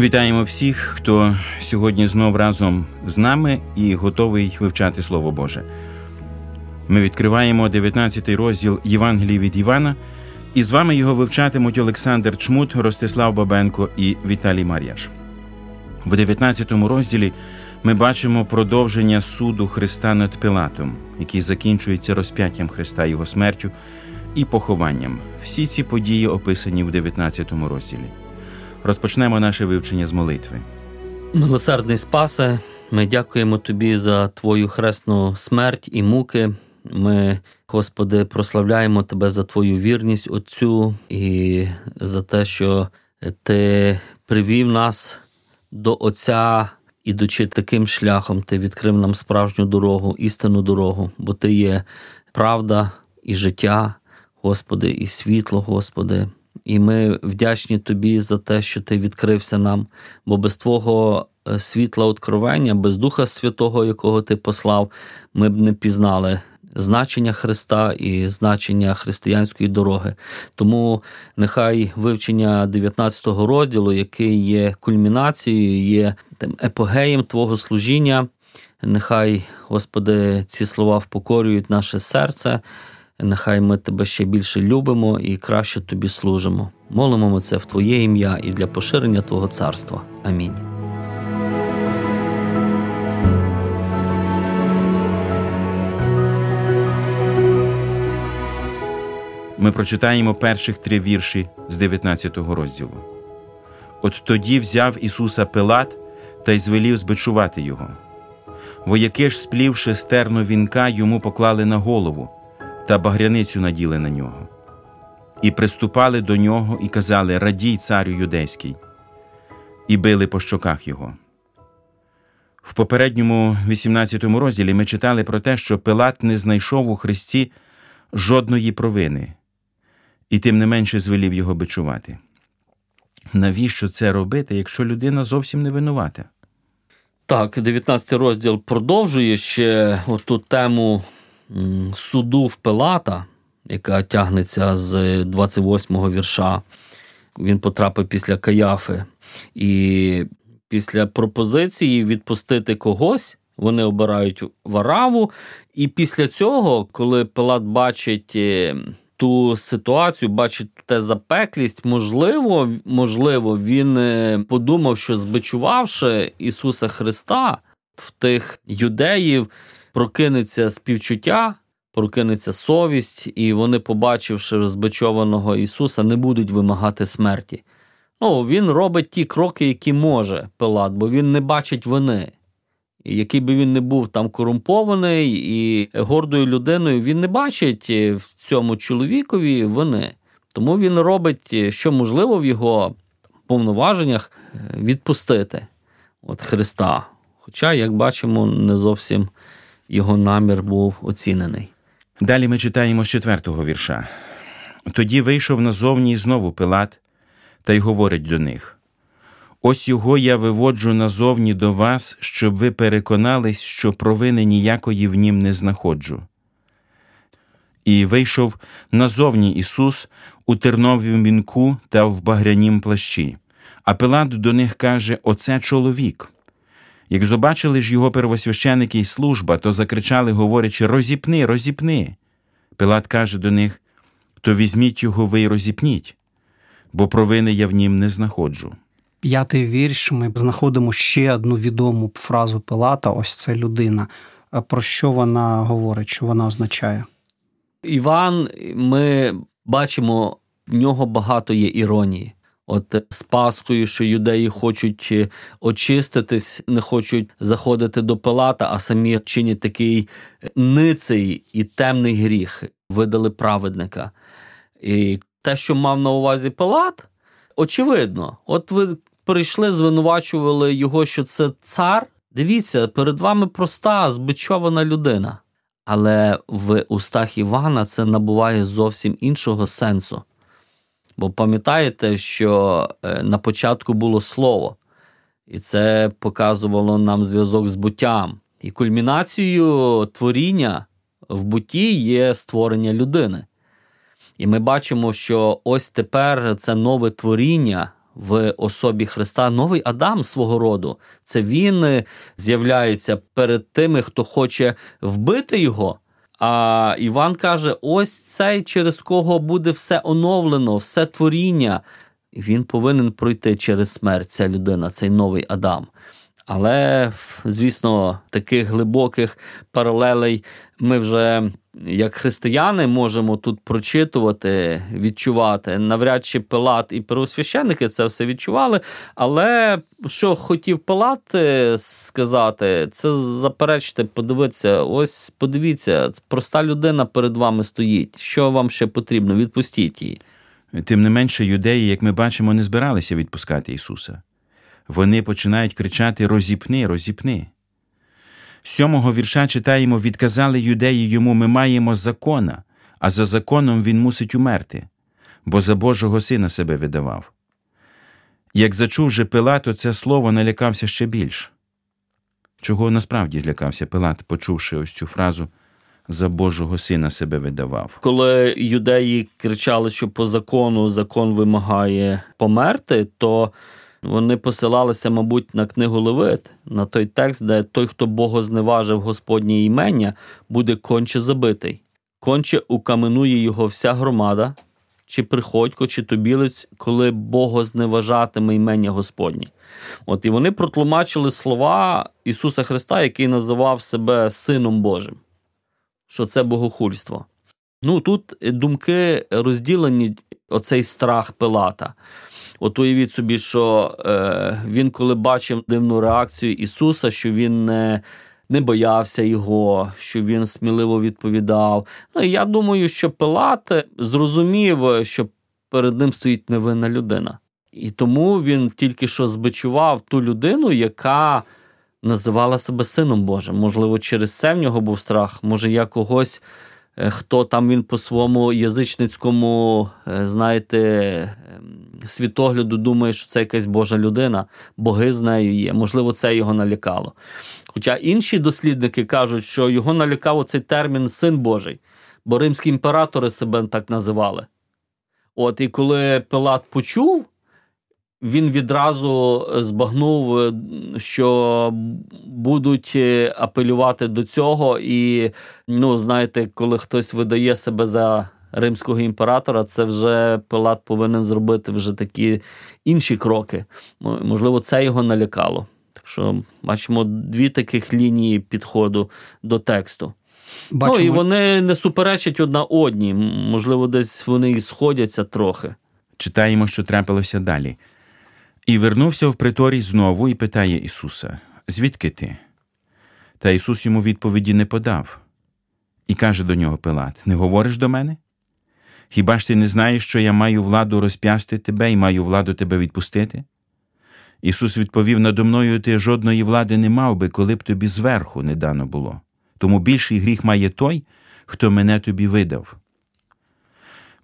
Вітаємо всіх, хто сьогодні знов разом з нами і готовий вивчати Слово Боже. Ми відкриваємо 19 розділ Євангелії від Івана, і з вами його вивчатимуть Олександр Чмут, Ростислав Бабенко і Віталій Мар'яш. В 19 розділі ми бачимо продовження суду Христа над Пилатом, який закінчується розп'яттям Христа, Його смертю і похованням. Всі ці події описані в 19 розділі. Розпочнемо наше вивчення з молитви. Милосердний Спасе, ми дякуємо Тобі за Твою хресну смерть і муки. Ми, Господи, прославляємо Тебе за Твою вірність Отцю і за те, що Ти привів нас до Отця, ідучи таким шляхом, Ти відкрив нам справжню дорогу, істинну дорогу, бо Ти є правда і життя, Господи, і світло, Господи. І ми вдячні Тобі за те, що Ти відкрився нам, бо без Твого е, світла откровення, без Духа Святого, якого Ти послав, ми б не пізнали значення Христа і значення християнської дороги. Тому нехай вивчення 19 розділу, який є кульмінацією, є тим епогеєм Твого служіння. Нехай, Господи, ці слова впокорюють наше серце. Нехай ми тебе ще більше любимо і краще тобі служимо. Молимо ми це в Твоє ім'я і для поширення Твого царства. Амінь. Ми прочитаємо перших три вірші з 19 розділу. От тоді взяв Ісуса Пилат та й звелів збичувати його. Вояки ж, сплівши стерну вінка, йому поклали на голову та багряницю наділи на нього. І приступали до нього і казали Радій, царю юдейський, і били по щоках його. В попередньому 18 розділі ми читали про те, що Пилат не знайшов у Христі жодної провини, і тим не менше звелів його бичувати. Навіщо це робити, якщо людина зовсім не винувата? Так, 19 розділ продовжує ще оту тему суду в Пилата, яка тягнеться з 28-го вірша. Він потрапив після Каяфи. І після пропозиції відпустити когось. Вони обирають вараву, і після цього, коли Пилат бачить е, ту ситуацію, бачить те запеклість, можливо, можливо, він е, подумав, що збичувавши Ісуса Христа в тих юдеїв, прокинеться співчуття, прокинеться совість, і вони, побачивши збичованого Ісуса, не будуть вимагати смерті. Ну, Він робить ті кроки, які може Пилат, бо він не бачить вини. І який би він не був там корумпований і гордою людиною, він не бачить в цьому чоловікові вини. Тому він робить, що можливо в його повноваженнях відпустити от Христа. Хоча, як бачимо, не зовсім його намір був оцінений. Далі ми читаємо з четвертого вірша. Тоді вийшов назовні знову Пилат та й говорить до них: Ось його я виводжу назовні до вас, щоб ви переконались, що провини ніякої в нім не знаходжу. І вийшов назовні Ісус у терновім вінку та в багрянім плащі. А Пилат до них каже: Оце чоловік. Як побачили ж його первосвященики й служба, то закричали, говорячи Розіпни, розіпни. Пилат каже до них то візьміть його ви й розіпніть, бо провини я в нім не знаходжу. п'ятий вірш ми знаходимо ще одну відому фразу Пилата. Ось це людина. Про що вона говорить, що вона означає? Іван, ми бачимо, в нього багато є іронії. От з Пасхою, що юдеї хочуть е, очиститись, не хочуть заходити до Пилата, а самі чинять такий ниций і темний гріх, видали праведника. І те, що мав на увазі Пилат, очевидно, от ви прийшли, звинувачували його, що це цар. Дивіться, перед вами проста, збичована людина. Але в устах Івана це набуває зовсім іншого сенсу. Бо пам'ятаєте, що е, на початку було слово, і це показувало нам зв'язок з буттям. І кульмінацією творіння в бутті є створення людини. І ми бачимо, що ось тепер це нове творіння в особі Христа, новий Адам свого роду. Це він е, з'являється перед тими, хто хоче вбити його. А Іван каже: ось цей, через кого буде все оновлено, все творіння. Він повинен пройти через смерть ця людина, цей новий Адам. Але, звісно, таких глибоких паралелей ми вже як християни можемо тут прочитувати, відчувати. Навряд чи Пилат і первосвященники це все відчували. Але що хотів Пилат е, сказати, це заперечте, подивитися. Ось подивіться, проста людина перед вами стоїть. Що вам ще потрібно? Відпустіть її. Тим не менше, юдеї, як ми бачимо, не збиралися відпускати Ісуса. Вони починають кричати Розіпни, розіпни. Сьомого вірша читаємо відказали юдеї йому ми маємо закона, а за законом він мусить умерти, бо за Божого сина себе видавав. Як зачув же Пилат, це слово налякався ще більш. Чого насправді злякався Пилат, почувши ось цю фразу за Божого сина себе видавав. Коли юдеї кричали, що по закону закон вимагає померти, то вони посилалися, мабуть, на книгу Левит, на той текст, де той, хто богозневажив Господнє імення, буде конче забитий. Конче укаменує його вся громада, чи приходько, чи тобілець, коли богозневажатиме імення Господнє. От і вони протлумачили слова Ісуса Христа, який називав себе Сином Божим, що це богохульство. Ну тут думки розділені, оцей страх Пилата. От уявіть собі, що е, він, коли бачив дивну реакцію Ісуса, що він не не боявся його, що він сміливо відповідав. Ну я думаю, що Пилат зрозумів, що перед ним стоїть невинна людина. І тому він тільки що збичував ту людину, яка називала себе Сином Божим. Можливо, через це в нього був страх, може, я когось. Е, хто там він по своєму язичницькому, е, знаєте, ем, світогляду думає, що це якась Божа людина, боги з нею є. Можливо, це його налякало. Хоча інші дослідники кажуть, що його налякав цей термін Син Божий, бо римські імператори себе так називали. От і коли Пилат почув, він відразу збагнув, е, що будуть е, апелювати до цього, і ну, знаєте, коли хтось видає себе за римського імператора, це вже Пилат повинен зробити вже такі інші кроки. Можливо, це його налякало. Так що бачимо дві таких лінії підходу до тексту. Бачимо. Ну і вони не суперечать одна одній. Можливо, десь вони і сходяться трохи. Читаємо, що трапилося далі. І вернувся в приторій знову і питає Ісуса: Звідки ти? Та Ісус йому відповіді не подав. І каже до нього Пилат: Не говориш до мене? Хіба ж ти не знаєш, що я маю владу розп'ясти тебе і маю владу тебе відпустити? Ісус відповів: надо мною ти жодної влади не мав би, коли б тобі зверху не дано було. Тому більший гріх має той, хто мене тобі видав.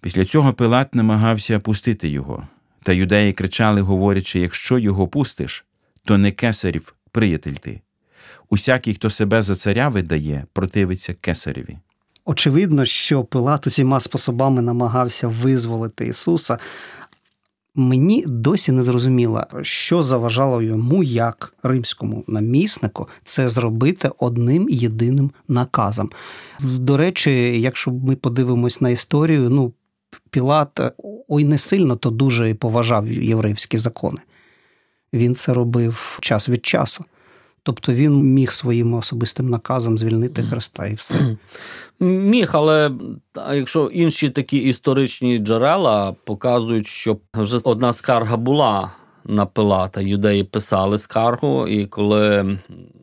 Після цього Пилат намагався пустити його, та юдеї кричали, говорячи: якщо його пустиш, то не кесарів, приятель ти. Усякий, хто себе за царя видає, противиться кесареві. Очевидно, що Пилат усіма способами намагався визволити Ісуса. Мені досі не зрозуміло, що заважало йому, як римському наміснику, це зробити одним єдиним наказом. До речі, якщо ми подивимось на історію, ну Пілат ой не сильно то дуже поважав єврейські закони. він це робив час від часу. Тобто він міг своїм особистим наказом звільнити Христа і все. Міг, але якщо інші такі історичні джерела показують, що вже одна скарга була на Пилата, юдеї писали скаргу, і коли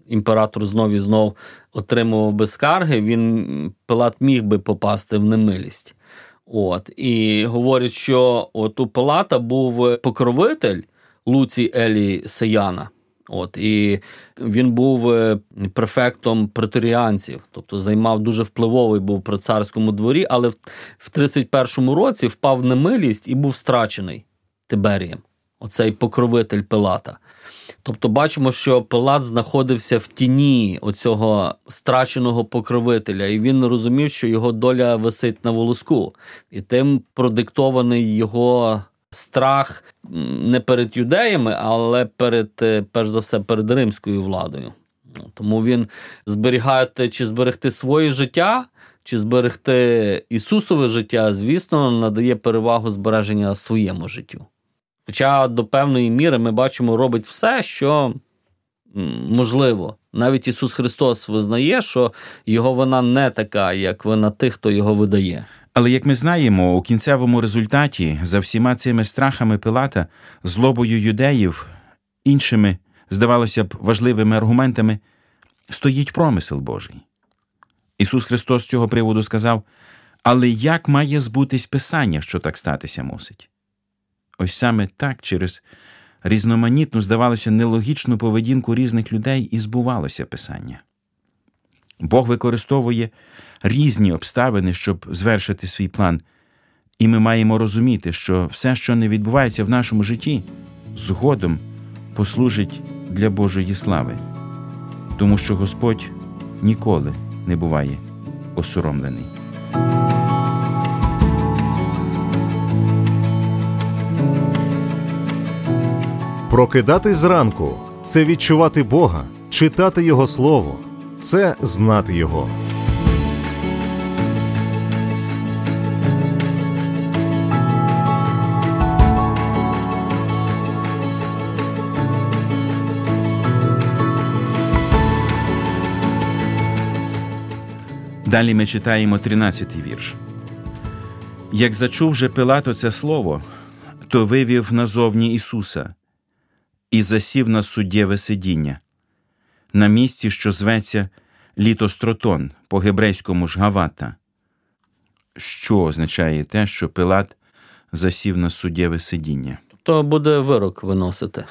імператор знов і знов отримував би скарги, він Пилат міг би попасти в немилість. От І говорять, що от у Пилата був покровитель Луцій Елі Сеяна. От І він був е, префектом преторіанців, тобто займав дуже впливовий був при царському дворі, але в 31-му році впав в немилість і був страчений Тиберієм, оцей покровитель Пилата. Тобто бачимо, що Пилат знаходився в тіні оцього страченого покровителя, і він розумів, що його доля висить на волоску, і тим продиктований його страх не перед юдеями, але перед, е, перш за все, перед римською владою. Тому він зберігає чи зберегти своє життя, чи зберегти Ісусове життя, звісно, надає перевагу збереження своєму життю. Хоча до певної міри ми бачимо, робить все, що можливо. Навіть Ісус Христос визнає, що його вина не така, як вина тих, хто його видає. Але як ми знаємо, у кінцевому результаті за всіма цими страхами Пилата, злобою юдеїв, іншими, здавалося б, важливими аргументами, стоїть промисел Божий. Ісус Христос з цього приводу сказав: Але як має збутись Писання, що так статися мусить? Ось саме так через різноманітну, здавалося, нелогічну поведінку різних людей і збувалося Писання. Бог використовує різні обставини, щоб звершити свій план, і ми маємо розуміти, що все, що не відбувається в нашому житті, згодом послужить для Божої слави, тому що Господь ніколи не буває осоромлений. Прокидатись зранку це відчувати Бога, читати Його Слово, це знати Його. Далі ми читаємо 13-й вірш. Як зачув же Пилато це слово, то вивів назовні Ісуса і засів на суддєве сидіння, на місці, що зветься Літостротон по гебрейському ж Гавата, що означає те, що Пилат засів на суддєве сидіння. То буде вирок виносити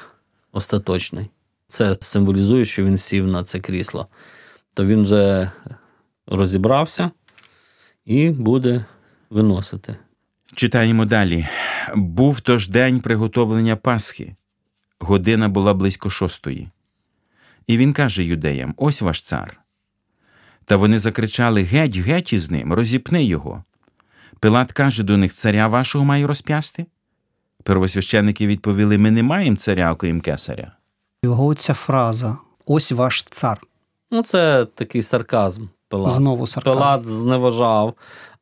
остаточний. Це символізує, що він сів на це крісло. То він вже розібрався і буде виносити. Читаємо далі. Був тож день приготовлення Пасхи. Година була близько шостої. І він каже юдеям: Ось ваш цар. Та вони закричали Геть, геть із ним, розіпни його. Пилат каже до них: Царя вашого маю розп'ясти? Первосвященники відповіли: Ми не маємо царя, окрім кесаря. Його ця фраза Ось ваш цар. Ну, це такий сарказм. Пилат. Знову сарказм. Пилат зневажав.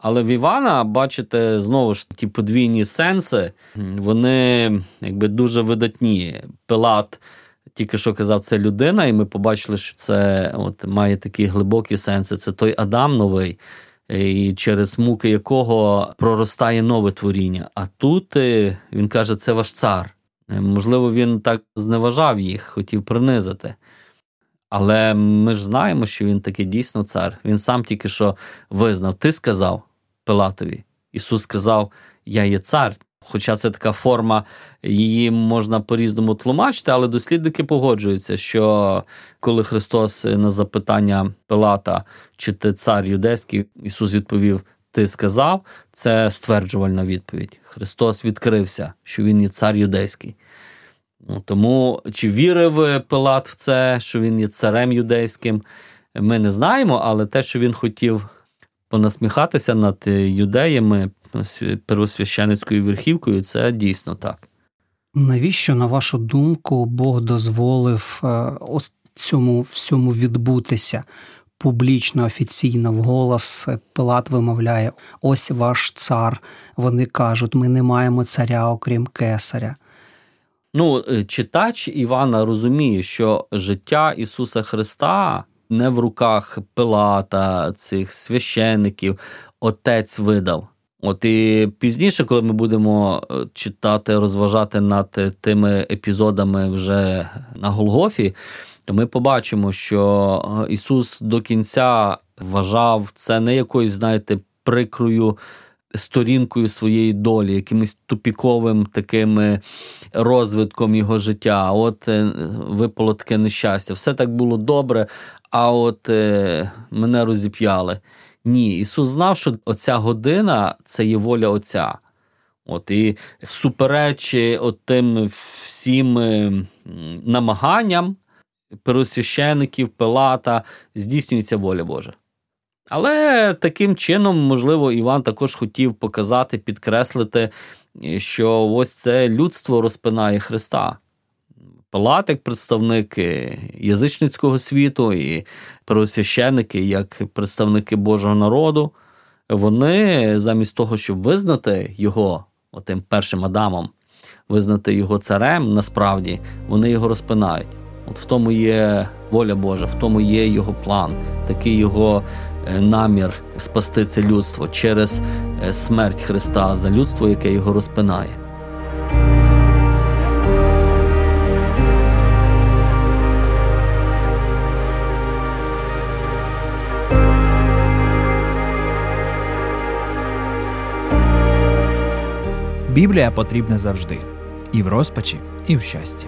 Але в Івана, бачите, знову ж ті подвійні сенси, вони якби дуже видатні. Пилат тільки що казав, це людина, і ми побачили, що це от, має такі глибокі сенси. Це той Адам новий, і через муки якого проростає нове творіння. А тут е, він каже, це ваш цар. Е, можливо, він так зневажав їх, хотів принизити. Але ми ж знаємо, що він таки дійсно цар. Він сам тільки що визнав. Ти сказав Пилатові. Ісус сказав: Я є цар. Хоча це така форма, її можна по-різному тлумачити, але дослідники погоджуються, що коли Христос на запитання Пилата, чи ти цар юдейський, Ісус відповів: Ти сказав, це стверджувальна відповідь. Христос відкрився, що Він є цар юдейський. Ну, Тому чи вірив Пилат в це, що він є царем юдейським, ми не знаємо, але те, що він хотів понасміхатися над юдеями первосвященицькою верхівкою, це дійсно так. Навіщо, на вашу думку, Бог дозволив е, ось цьому всьому відбутися? Публічно, офіційно, вголос Пилат вимовляє: ось ваш цар. Вони кажуть, ми не маємо царя, окрім кесаря. Ну, е, читач Івана розуміє, що життя Ісуса Христа не в руках Пилата, цих священиків, Отець видав. От і пізніше, коли ми будемо е, читати, розважати над тими епізодами вже на Голгофі, то ми побачимо, що е, Ісус до кінця вважав це не якоюсь, знаєте, прикрою сторінкою своєї долі, якимось тупіковим таким е, розвитком його життя. От випало таке нещастя. Все так було добре, а от мене розіп'яли. Ні, Ісус знав, що оця година це є воля Отця. От І всупереч от тим всім е, намаганням первосвящеників, Пилата, здійснюється воля Божа. Але таким чином, можливо, Іван також хотів показати, підкреслити, що ось це людство розпинає Христа. Палат, як представник язичницького світу, і первосвященники, як представники Божого народу, вони замість того, щоб визнати його, отим першим Адамом, визнати його царем, насправді вони його розпинають. От в тому є воля Божа, в тому є його план, такий його е, намір спасти це людство через е, смерть Христа за людство, яке його розпинає. Біблія потрібна завжди і в розпачі, і в щасті.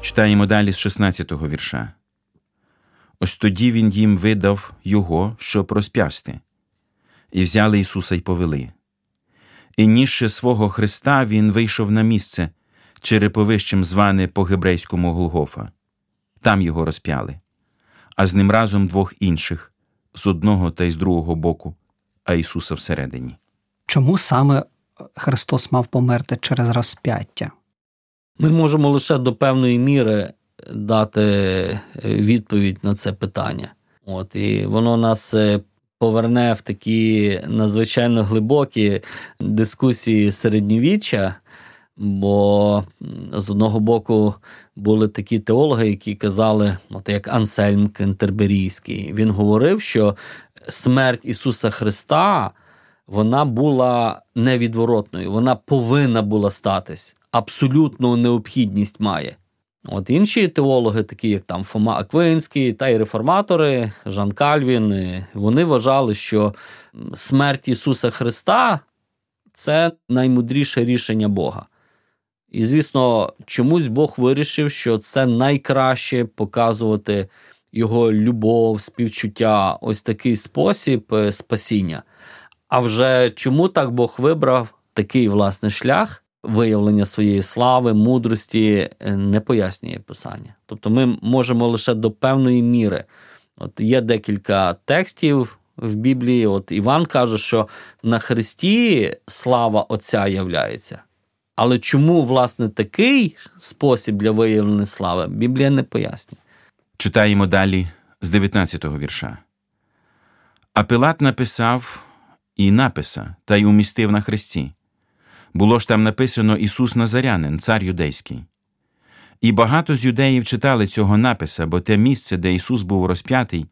Читаємо далі з 16-го вірша. Ось тоді він їм видав його, щоб розп'ясти, і взяли Ісуса й повели. І нісши свого Христа, він вийшов на місце, череповищем зване по гебрейському Голгофа. Там його розп'яли, а з ним разом двох інших з одного та й з другого боку, а Ісуса всередині. Чому саме Христос мав померти через розп'яття? Ми можемо лише до певної міри дати е, відповідь на це питання. От І воно нас е, поверне в такі надзвичайно глибокі дискусії середньовіччя, бо з одного боку були такі теологи, які казали, от як Ансельм Кентерберійський, він говорив, що смерть Ісуса Христа вона була невідворотною, вона повинна була статись. Абсолютну необхідність має. От інші теологи, такі як там Фома Аквинський та й реформатори, Жан Кальвін, вони вважали, що смерть Ісуса Христа це наймудріше рішення Бога. І, звісно, чомусь Бог вирішив, що це найкраще показувати його любов, співчуття, ось такий спосіб е, спасіння. А вже чому так Бог вибрав такий власне шлях? виявлення своєї слави, мудрості е, не пояснює писання. Тобто ми можемо лише до певної міри. От Є декілька текстів в Біблії. От Іван каже, що на Христі слава Отця являється. Але чому, власне, такий спосіб для виявлення слави Біблія не пояснює. Читаємо далі з 19-го вірша. А Пилат написав і написа та й умістив на хресті. Було ж там написано Ісус Назарянин, цар юдейський. І багато з юдеїв читали цього написа, бо те місце, де Ісус був розп'ятий,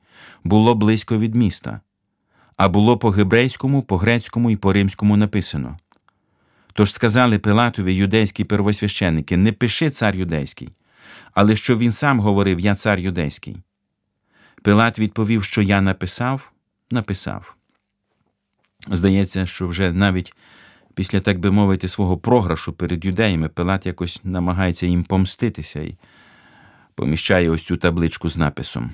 було близько від міста, а було по гебрейському, по грецькому і по римському написано. Тож сказали Пилатові юдейські первосвященники не пиши цар юдейський, але що він сам говорив Я цар юдейський. Пилат відповів, що я написав, написав. Здається, що вже навіть після, так би мовити, свого програшу перед юдеями Пилат якось намагається їм помститися і поміщає ось цю табличку з написом.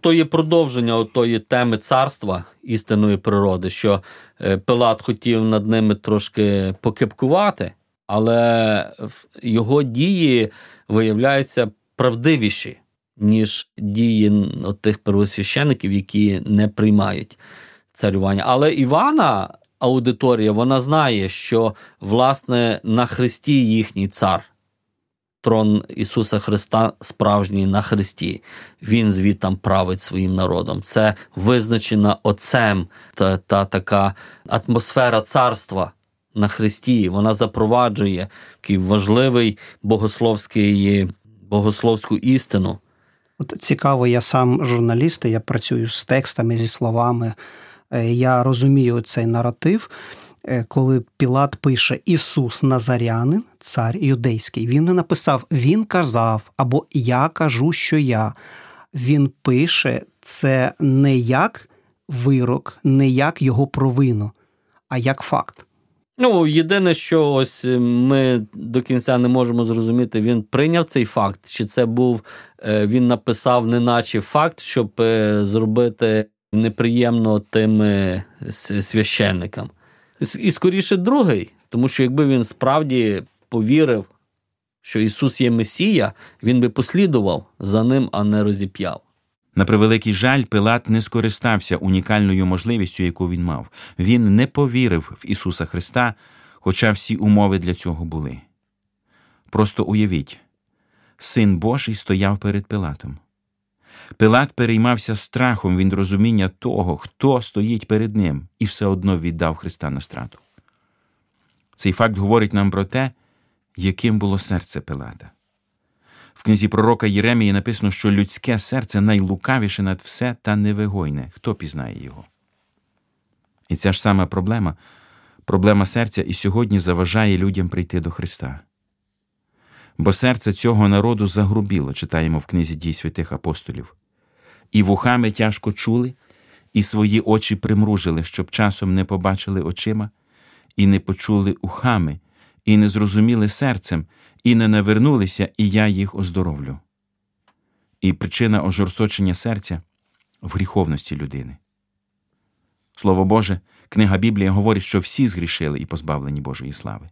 То є продовження тої теми царства істинної природи, що е, Пилат хотів над ними трошки покипкувати, але його дії виявляються правдивіші, ніж дії тих первосвящеників, які не приймають царювання. Але Івана аудиторія вона знає, що власне на Христі їхній цар. Трон Ісуса Христа справжній на Христі. Він звідтам править своїм народом. Це визначена Отцем та, та така атмосфера царства на Христі. Вона запроваджує такий важливий богословський, богословську істину. От цікаво, я сам журналіст, я працюю з текстами, зі словами. Е, Я розумію цей наратив, коли Пілат пише Ісус Назарянин, цар юдейський. Він не написав Він казав або Я кажу, що я. Він пише це не як вирок, не як його провину, а як факт. Ну, єдине, що ось е, ми до кінця не можемо зрозуміти, він прийняв цей факт, чи це був е, він написав, неначе факт, щоб е, зробити неприємно тим е, священникам. І скоріше другий, тому що якби він справді повірив, що Ісус є Месія, він би послідував за ним, а не розіп'яв. На превеликий жаль, Пилат не скористався унікальною можливістю, яку він мав. Він не повірив в Ісуса Христа, хоча всі умови для цього були. Просто уявіть, син Божий стояв перед Пилатом. Пилат переймався страхом від розуміння того, хто стоїть перед ним, і все одно віддав Христа на страту. Цей факт говорить нам про те, яким було серце Пилата. В книзі пророка Єремії написано, що людське серце найлукавіше над все та невигойне. Хто пізнає його? І ця ж сама проблема, проблема серця і сьогодні заважає людям прийти до Христа. Бо серце цього народу загрубіло, читаємо в книзі дій святих апостолів, і вухами тяжко чули, і свої очі примружили, щоб часом не побачили очима, і не почули ухами, і не зрозуміли серцем, і не навернулися, і я їх оздоровлю. І причина ожорсточення серця в гріховності людини. Слово Боже, книга Біблії говорить, що всі згрішили і позбавлені Божої слави.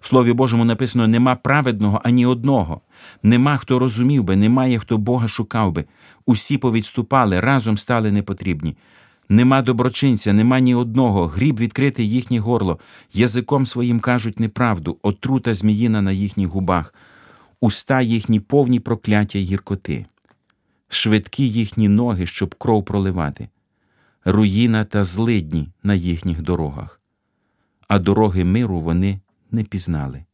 В Слові Божому написано: нема праведного ані одного, нема хто розумів би, немає хто Бога шукав би. Усі повідступали, разом стали непотрібні. Нема доброчинця, нема ні одного, гріб відкрити їхнє горло, язиком своїм кажуть неправду, отрута зміїна на їхніх губах, уста їхні повні прокляття й гіркоти, швидкі їхні ноги, щоб кров проливати, руїна та злидні на їхніх дорогах, а дороги миру вони не пізнали.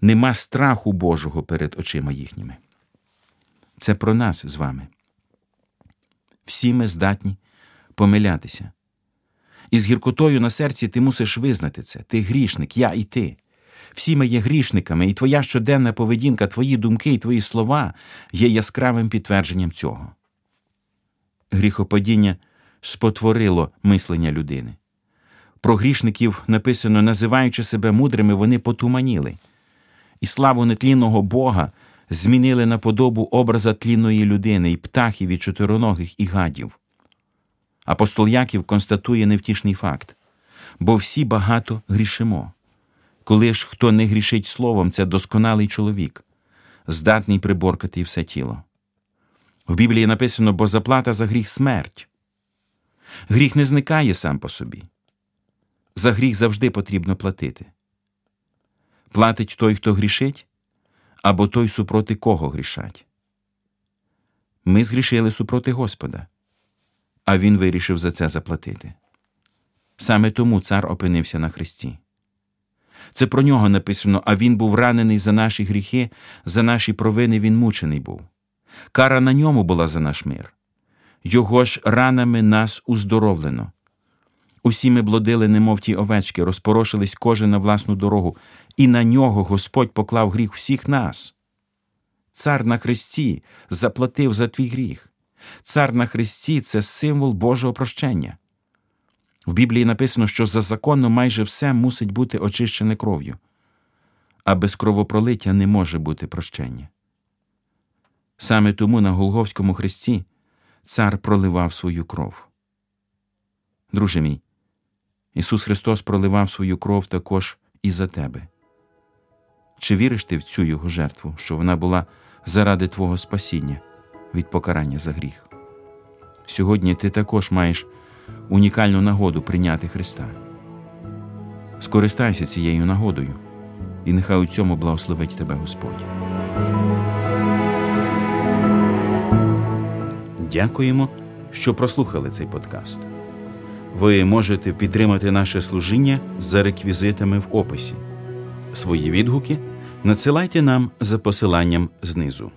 Нема страху Божого перед очима їхніми. Це про нас з вами. Всі ми здатні помилятися. І з гіркотою на серці ти мусиш визнати це. Ти грішник, я і ти. Всі ми є грішниками, і твоя щоденна поведінка, твої думки і твої слова є яскравим підтвердженням цього. Гріхопадіння спотворило мислення людини. Про грішників написано, називаючи себе мудрими, вони потуманіли, і славу нетлінного Бога змінили на подобу образа тлінної людини і птахів, і чотироногих, і гадів. Апостол Яків констатує невтішний факт бо всі багато грішимо. Коли ж хто не грішить словом, це досконалий чоловік, здатний приборкати все тіло. В Біблії написано, бо заплата за гріх смерть. Гріх не зникає сам по собі. За гріх завжди потрібно платити. Платить той, хто грішить, або той, супроти кого грішать. Ми згрішили супроти Господа, а Він вирішив за це заплатити. Саме тому цар опинився на хресті. Це про нього написано, а він був ранений за наші гріхи, за наші провини він мучений був. Кара на ньому була за наш мир. Його ж ранами нас уздоровлено. Усі ми блудили, немов ті овечки, розпорошились кожен на власну дорогу, і на нього Господь поклав гріх всіх нас. Цар на хресті заплатив за твій гріх. Цар на хресті це символ Божого прощення. В Біблії написано, що за законом майже все мусить бути очищене кров'ю, а без кровопролиття не може бути прощення. Саме тому на Голговському хресті цар проливав свою кров. Друже мій, Ісус Христос проливав свою кров також і за тебе. Чи віриш ти в цю Його жертву, що вона була заради Твого спасіння від покарання за гріх? Сьогодні ти також маєш унікальну нагоду прийняти Христа. Скористайся цією нагодою, і нехай у цьому благословить тебе Господь. Дякуємо, що прослухали цей подкаст. Ви можете підтримати наше служіння за реквізитами в описі. Свої відгуки надсилайте нам за посиланням знизу.